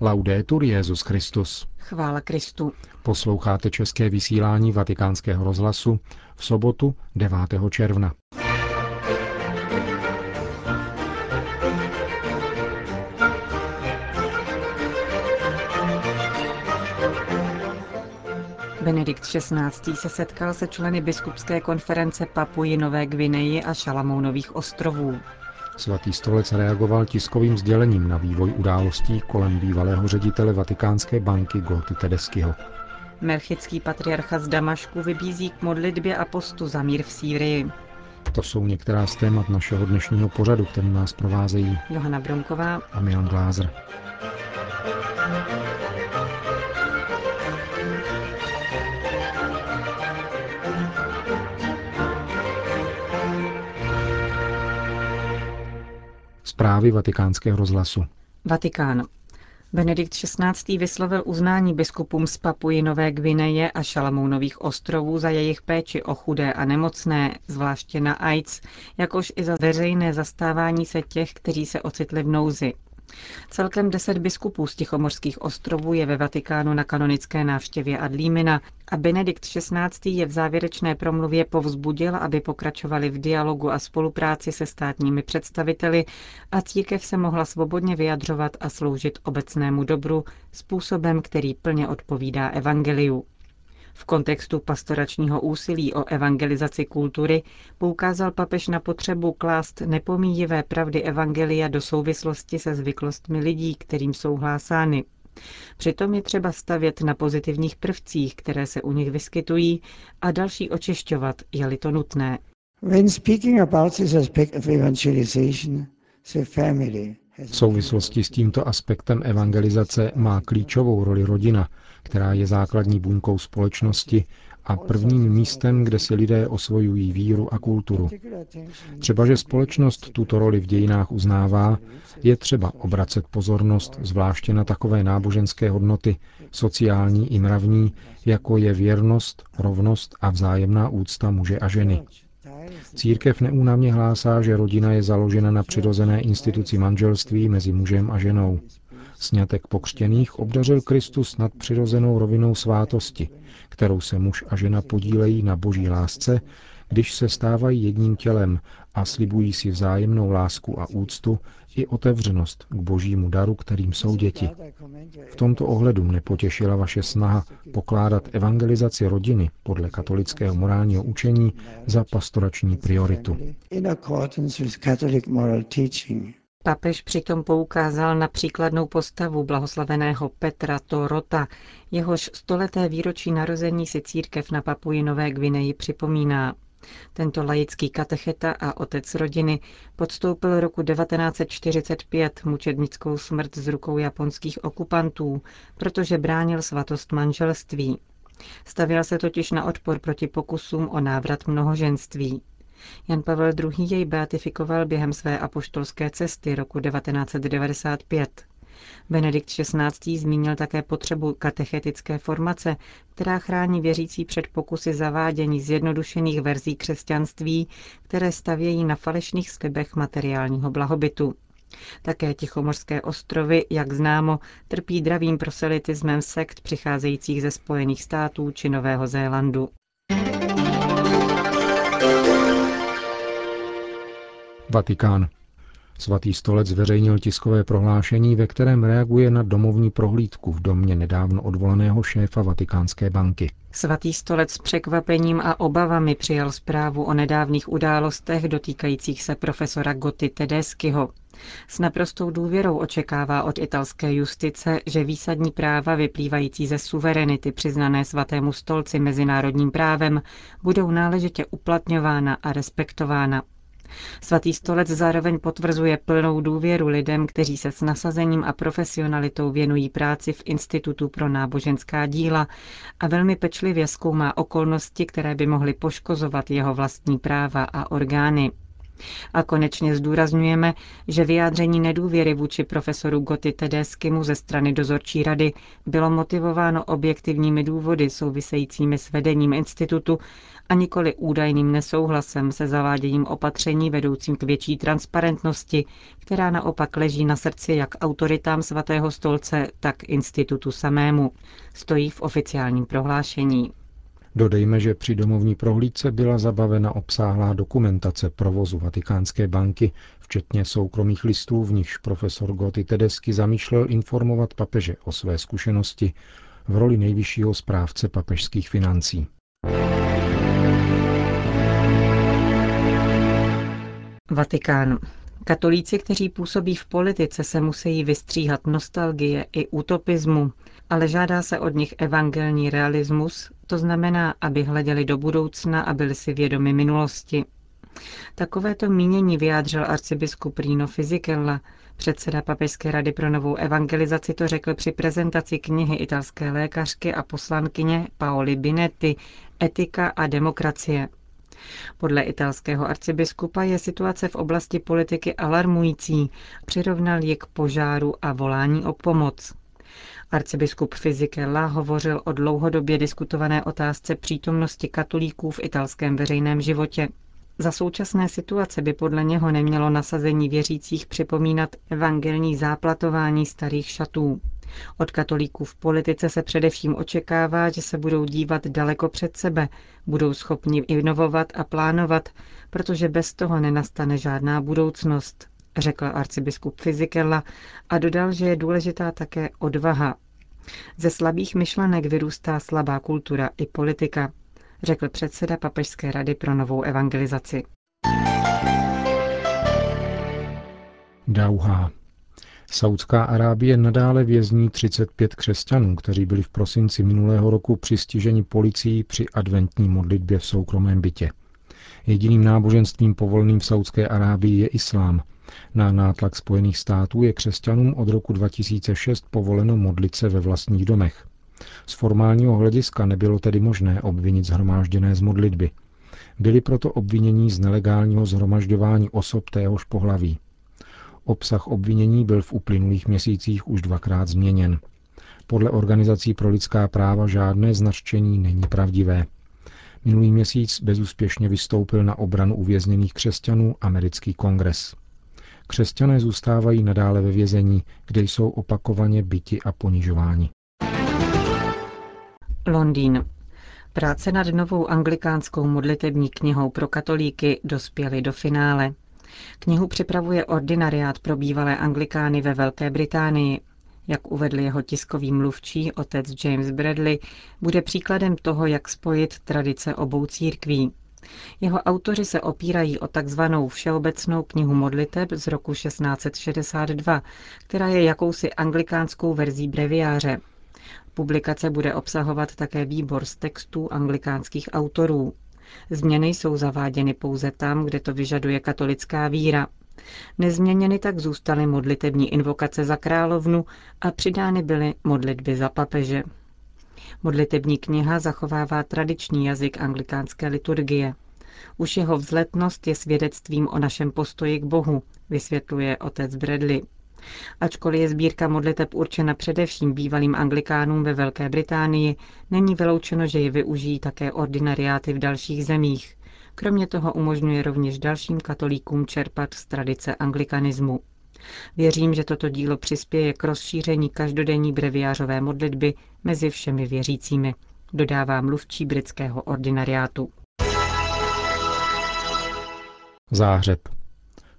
Laudetur Jezus Christus. Chvála Kristu. Posloucháte české vysílání Vatikánského rozhlasu v sobotu 9. června. Benedikt XVI. se setkal se členy biskupské konference Papuji Nové Gvineji a Šalamounových ostrovů. Svatý stolec reagoval tiskovým sdělením na vývoj událostí kolem bývalého ředitele Vatikánské banky Goty Tedeskyho. Melchický patriarcha z Damašku vybízí k modlitbě a postu za mír v Sýrii. To jsou některá z témat našeho dnešního pořadu, který nás provázejí Johana Bromková a Milan Glázer. Zprávy vatikánského rozhlasu. Vatikán. Benedikt XVI. vyslovil uznání biskupům z Papuji Nové Gvineje a Šalamounových ostrovů za jejich péči o chudé a nemocné, zvláště na AIDS, jakož i za veřejné zastávání se těch, kteří se ocitli v nouzi. Celkem deset biskupů z Tichomorských ostrovů je ve Vatikánu na kanonické návštěvě Adlímina a Benedikt XVI. je v závěrečné promluvě povzbudil, aby pokračovali v dialogu a spolupráci se státními představiteli a církev se mohla svobodně vyjadřovat a sloužit obecnému dobru způsobem, který plně odpovídá evangeliu. V kontextu pastoračního úsilí o evangelizaci kultury poukázal papež na potřebu klást nepomíjivé pravdy evangelia do souvislosti se zvyklostmi lidí, kterým jsou hlásány. Přitom je třeba stavět na pozitivních prvcích, které se u nich vyskytují, a další očišťovat, je-li to nutné. When speaking about this aspect of evangelization, the family v souvislosti s tímto aspektem evangelizace má klíčovou roli rodina, která je základní buňkou společnosti a prvním místem, kde si lidé osvojují víru a kulturu. Třeba, že společnost tuto roli v dějinách uznává, je třeba obracet pozornost zvláště na takové náboženské hodnoty, sociální i mravní, jako je věrnost, rovnost a vzájemná úcta muže a ženy. Církev neúnavně hlásá, že rodina je založena na přirozené instituci manželství mezi mužem a ženou. Snětek pokřtěných obdařil Kristus nad přirozenou rovinou svátosti, kterou se muž a žena podílejí na boží lásce, když se stávají jedním tělem a slibují si vzájemnou lásku a úctu i otevřenost k božímu daru, kterým jsou děti. V tomto ohledu mne potěšila vaše snaha pokládat evangelizaci rodiny podle katolického morálního učení za pastorační prioritu. Papež přitom poukázal na příkladnou postavu blahoslaveného Petra Torota, jehož stoleté výročí narození si církev na Papuji Nové Gvineji připomíná. Tento laický katecheta a otec rodiny podstoupil roku 1945 mučednickou smrt z rukou japonských okupantů, protože bránil svatost manželství. Stavěl se totiž na odpor proti pokusům o návrat mnohoženství. Jan Pavel II. jej beatifikoval během své apoštolské cesty roku 1995. Benedikt XVI. zmínil také potřebu katechetické formace, která chrání věřící před pokusy zavádění zjednodušených verzí křesťanství, které stavějí na falešných slibech materiálního blahobytu. Také Tichomorské ostrovy, jak známo, trpí dravým proselitismem sekt přicházejících ze Spojených států či Nového Zélandu. Vatikán. Svatý stolec zveřejnil tiskové prohlášení, ve kterém reaguje na domovní prohlídku v domě nedávno odvolaného šéfa Vatikánské banky. Svatý stolec s překvapením a obavami přijal zprávu o nedávných událostech dotýkajících se profesora Goty Tedeskyho. S naprostou důvěrou očekává od italské justice, že výsadní práva vyplývající ze suverenity přiznané svatému stolci mezinárodním právem budou náležitě uplatňována a respektována. Svatý stolec zároveň potvrzuje plnou důvěru lidem, kteří se s nasazením a profesionalitou věnují práci v Institutu pro náboženská díla a velmi pečlivě zkoumá okolnosti, které by mohly poškozovat jeho vlastní práva a orgány. A konečně zdůrazňujeme, že vyjádření nedůvěry vůči profesoru Goty Tedeskimu ze strany dozorčí rady bylo motivováno objektivními důvody souvisejícími s vedením institutu a nikoli údajným nesouhlasem se zaváděním opatření vedoucím k větší transparentnosti, která naopak leží na srdci jak autoritám svatého stolce, tak institutu samému, stojí v oficiálním prohlášení. Dodejme, že při domovní prohlídce byla zabavena obsáhlá dokumentace provozu Vatikánské banky, včetně soukromých listů, v nichž profesor Gotti Tedesky zamýšlel informovat papeže o své zkušenosti v roli nejvyššího správce papežských financí. Vatikán. Katolíci, kteří působí v politice, se musí vystříhat nostalgie i utopismu, ale žádá se od nich evangelní realismus, to znamená, aby hleděli do budoucna a byli si vědomi minulosti. Takovéto mínění vyjádřil arcibiskup Rino Fisichella, předseda Papežské rady pro novou evangelizaci to řekl při prezentaci knihy italské lékařky a poslankyně Paoli Binetti Etika a demokracie. Podle italského arcibiskupa je situace v oblasti politiky alarmující, přirovnal ji k požáru a volání o pomoc. Arcibiskup Fizikella hovořil o dlouhodobě diskutované otázce přítomnosti katolíků v italském veřejném životě. Za současné situace by podle něho nemělo nasazení věřících připomínat evangelní záplatování starých šatů. Od katolíků v politice se především očekává, že se budou dívat daleko před sebe, budou schopni inovovat a plánovat, protože bez toho nenastane žádná budoucnost, řekl arcibiskup Fizikella a dodal, že je důležitá také odvaha. Ze slabých myšlenek vyrůstá slabá kultura i politika, řekl předseda Papežské rady pro novou evangelizaci. Dauha. Saudská Arábie nadále vězní 35 křesťanů, kteří byli v prosinci minulého roku přistiženi policií při adventní modlitbě v soukromém bytě. Jediným náboženstvím povoleným v Saudské Arábii je islám. Na nátlak Spojených států je křesťanům od roku 2006 povoleno modlit se ve vlastních domech. Z formálního hlediska nebylo tedy možné obvinit zhromážděné z modlitby. Byli proto obvinění z nelegálního zhromažďování osob téhož pohlaví. Obsah obvinění byl v uplynulých měsících už dvakrát změněn. Podle organizací pro lidská práva žádné značení není pravdivé. Minulý měsíc bezúspěšně vystoupil na obranu uvězněných křesťanů americký kongres. Křesťané zůstávají nadále ve vězení, kde jsou opakovaně byti a ponižováni. Londýn. Práce nad novou anglikánskou modlitební knihou pro katolíky dospěly do finále. Knihu připravuje ordinariát pro bývalé anglikány ve Velké Británii. Jak uvedl jeho tiskový mluvčí, otec James Bradley, bude příkladem toho, jak spojit tradice obou církví. Jeho autoři se opírají o takzvanou Všeobecnou knihu modliteb z roku 1662, která je jakousi anglikánskou verzí breviáře. Publikace bude obsahovat také výbor z textů anglikánských autorů. Změny jsou zaváděny pouze tam, kde to vyžaduje katolická víra. Nezměněny tak zůstaly modlitební invokace za královnu a přidány byly modlitby za papeže. Modlitební kniha zachovává tradiční jazyk anglikánské liturgie. Už jeho vzletnost je svědectvím o našem postoji k Bohu, vysvětluje otec Bradley. Ačkoliv je sbírka modliteb určena především bývalým anglikánům ve Velké Británii, není vyloučeno, že ji využijí také ordinariáty v dalších zemích. Kromě toho umožňuje rovněž dalším katolíkům čerpat z tradice anglikanismu. Věřím, že toto dílo přispěje k rozšíření každodenní breviářové modlitby mezi všemi věřícími, dodává mluvčí britského ordinariátu. Záhřeb.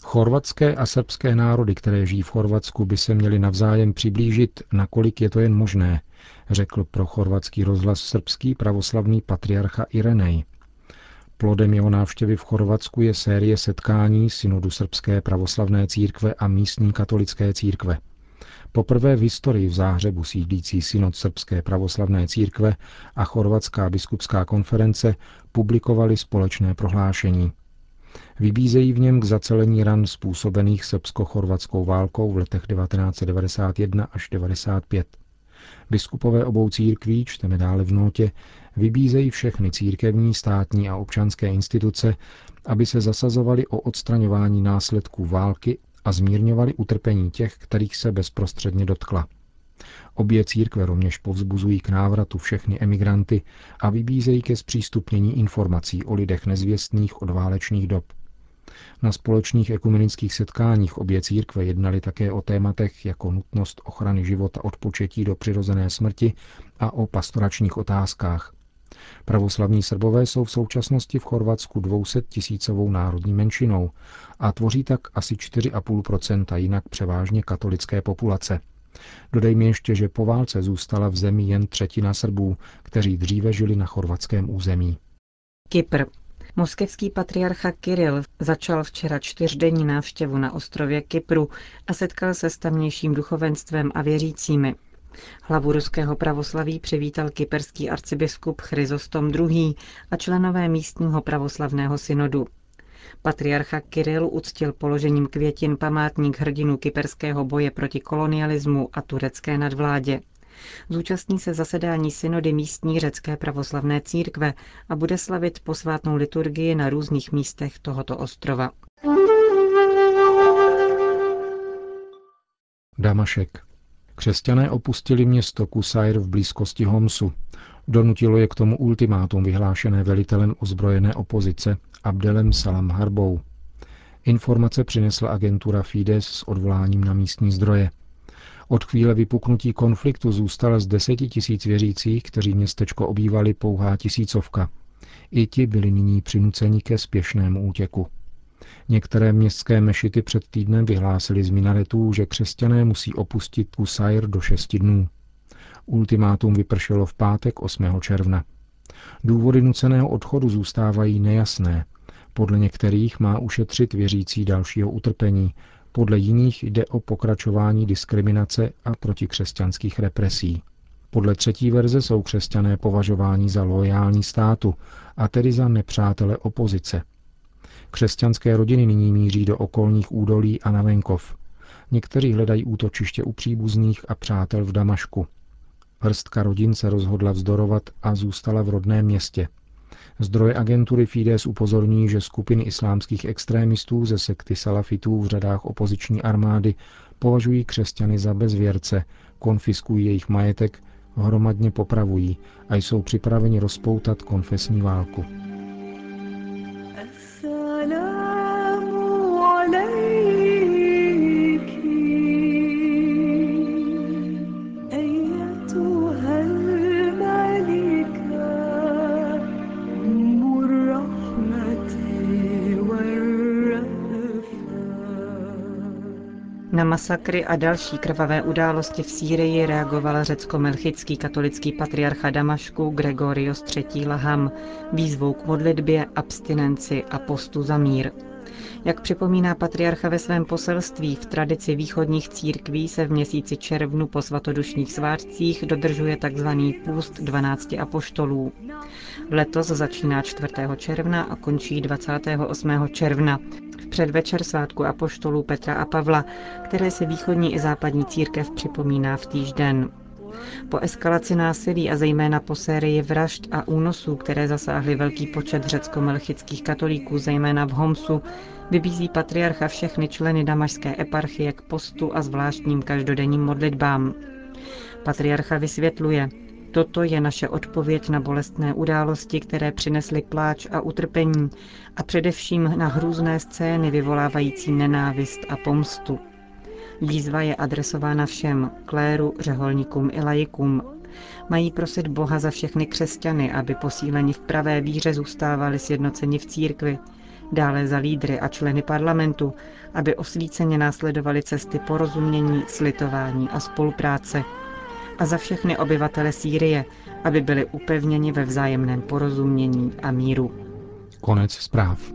Chorvatské a srbské národy, které žijí v Chorvatsku, by se měly navzájem přiblížit, nakolik je to jen možné, řekl pro chorvatský rozhlas srbský pravoslavný patriarcha Irenej. Plodem jeho návštěvy v Chorvatsku je série setkání synodu srbské pravoslavné církve a místní katolické církve. Poprvé v historii v Záhřebu sídlící synod srbské pravoslavné církve a chorvatská biskupská konference publikovali společné prohlášení – Vybízejí v něm k zacelení ran způsobených srbsko-chorvatskou válkou v letech 1991 až 1995. Biskupové obou církví, čteme dále v notě, vybízejí všechny církevní, státní a občanské instituce, aby se zasazovali o odstraňování následků války a zmírňovali utrpení těch, kterých se bezprostředně dotkla. Obě církve rovněž povzbuzují k návratu všechny emigranty a vybízejí ke zpřístupnění informací o lidech nezvěstných od válečných dob. Na společných ekumenických setkáních obě církve jednali také o tématech jako nutnost ochrany života od početí do přirozené smrti a o pastoračních otázkách. Pravoslavní Srbové jsou v současnosti v Chorvatsku 200 tisícovou národní menšinou a tvoří tak asi 4,5% jinak převážně katolické populace. Dodejme ještě, že po válce zůstala v zemi jen třetina Srbů, kteří dříve žili na chorvatském území. Kypr. Moskevský patriarcha Kiril začal včera čtyřdenní návštěvu na ostrově Kypru a setkal se s tamnějším duchovenstvem a věřícími. Hlavu ruského pravoslaví přivítal kyperský arcibiskup Chryzostom II. a členové místního pravoslavného synodu. Patriarcha Kiril uctil položením květin památník hrdinu kyperského boje proti kolonialismu a turecké nadvládě. Zúčastní se zasedání synody místní řecké pravoslavné církve a bude slavit posvátnou liturgii na různých místech tohoto ostrova. Damašek. Křesťané opustili město Kusajr v blízkosti Homsu. Donutilo je k tomu ultimátum vyhlášené velitelem ozbrojené opozice Abdelem Salam Harbou. Informace přinesla agentura Fides s odvoláním na místní zdroje. Od chvíle vypuknutí konfliktu zůstala z deseti tisíc věřících, kteří městečko obývali pouhá tisícovka. I ti byli nyní přinuceni ke spěšnému útěku. Některé městské mešity před týdnem vyhlásily z minaretů, že křesťané musí opustit Kusair do šesti dnů. Ultimátum vypršelo v pátek 8. června. Důvody nuceného odchodu zůstávají nejasné. Podle některých má ušetřit věřící dalšího utrpení, podle jiných jde o pokračování diskriminace a protikřesťanských represí. Podle třetí verze jsou křesťané považováni za loajální státu, a tedy za nepřátele opozice. Křesťanské rodiny nyní míří do okolních údolí a na venkov. Někteří hledají útočiště u příbuzných a přátel v Damašku. Hrstka rodin se rozhodla vzdorovat a zůstala v rodném městě. Zdroje agentury Fides upozorní, že skupiny islámských extrémistů ze sekty salafitů v řadách opoziční armády považují křesťany za bezvěrce, konfiskují jejich majetek, hromadně popravují a jsou připraveni rozpoutat konfesní válku. Masakry a další krvavé události v Sýrii reagoval řecko-melchický katolický patriarcha Damašku Gregorios III. Laham výzvou k modlitbě, abstinenci a postu za mír. Jak připomíná patriarcha ve svém poselství, v tradici východních církví se v měsíci červnu po svatodušních svátcích dodržuje tzv. půst 12 apoštolů. Letos začíná 4. června a končí 28. června, v předvečer svátku apoštolů Petra a Pavla, které se východní i západní církev připomíná v týž den. Po eskalaci násilí a zejména po sérii vražd a únosů, které zasáhly velký počet řecko-melchických katolíků, zejména v Homsu, vybízí patriarcha všechny členy damašské eparchie k postu a zvláštním každodenním modlitbám. Patriarcha vysvětluje, Toto je naše odpověď na bolestné události, které přinesly pláč a utrpení a především na hrůzné scény vyvolávající nenávist a pomstu. Výzva je adresována všem, kléru, řeholníkům i lajikům. Mají prosit Boha za všechny křesťany, aby posíleni v pravé víře zůstávali sjednoceni v církvi, dále za lídry a členy parlamentu, aby osvíceně následovali cesty porozumění, slitování a spolupráce, a za všechny obyvatele Sýrie, aby byli upevněni ve vzájemném porozumění a míru. Konec zpráv.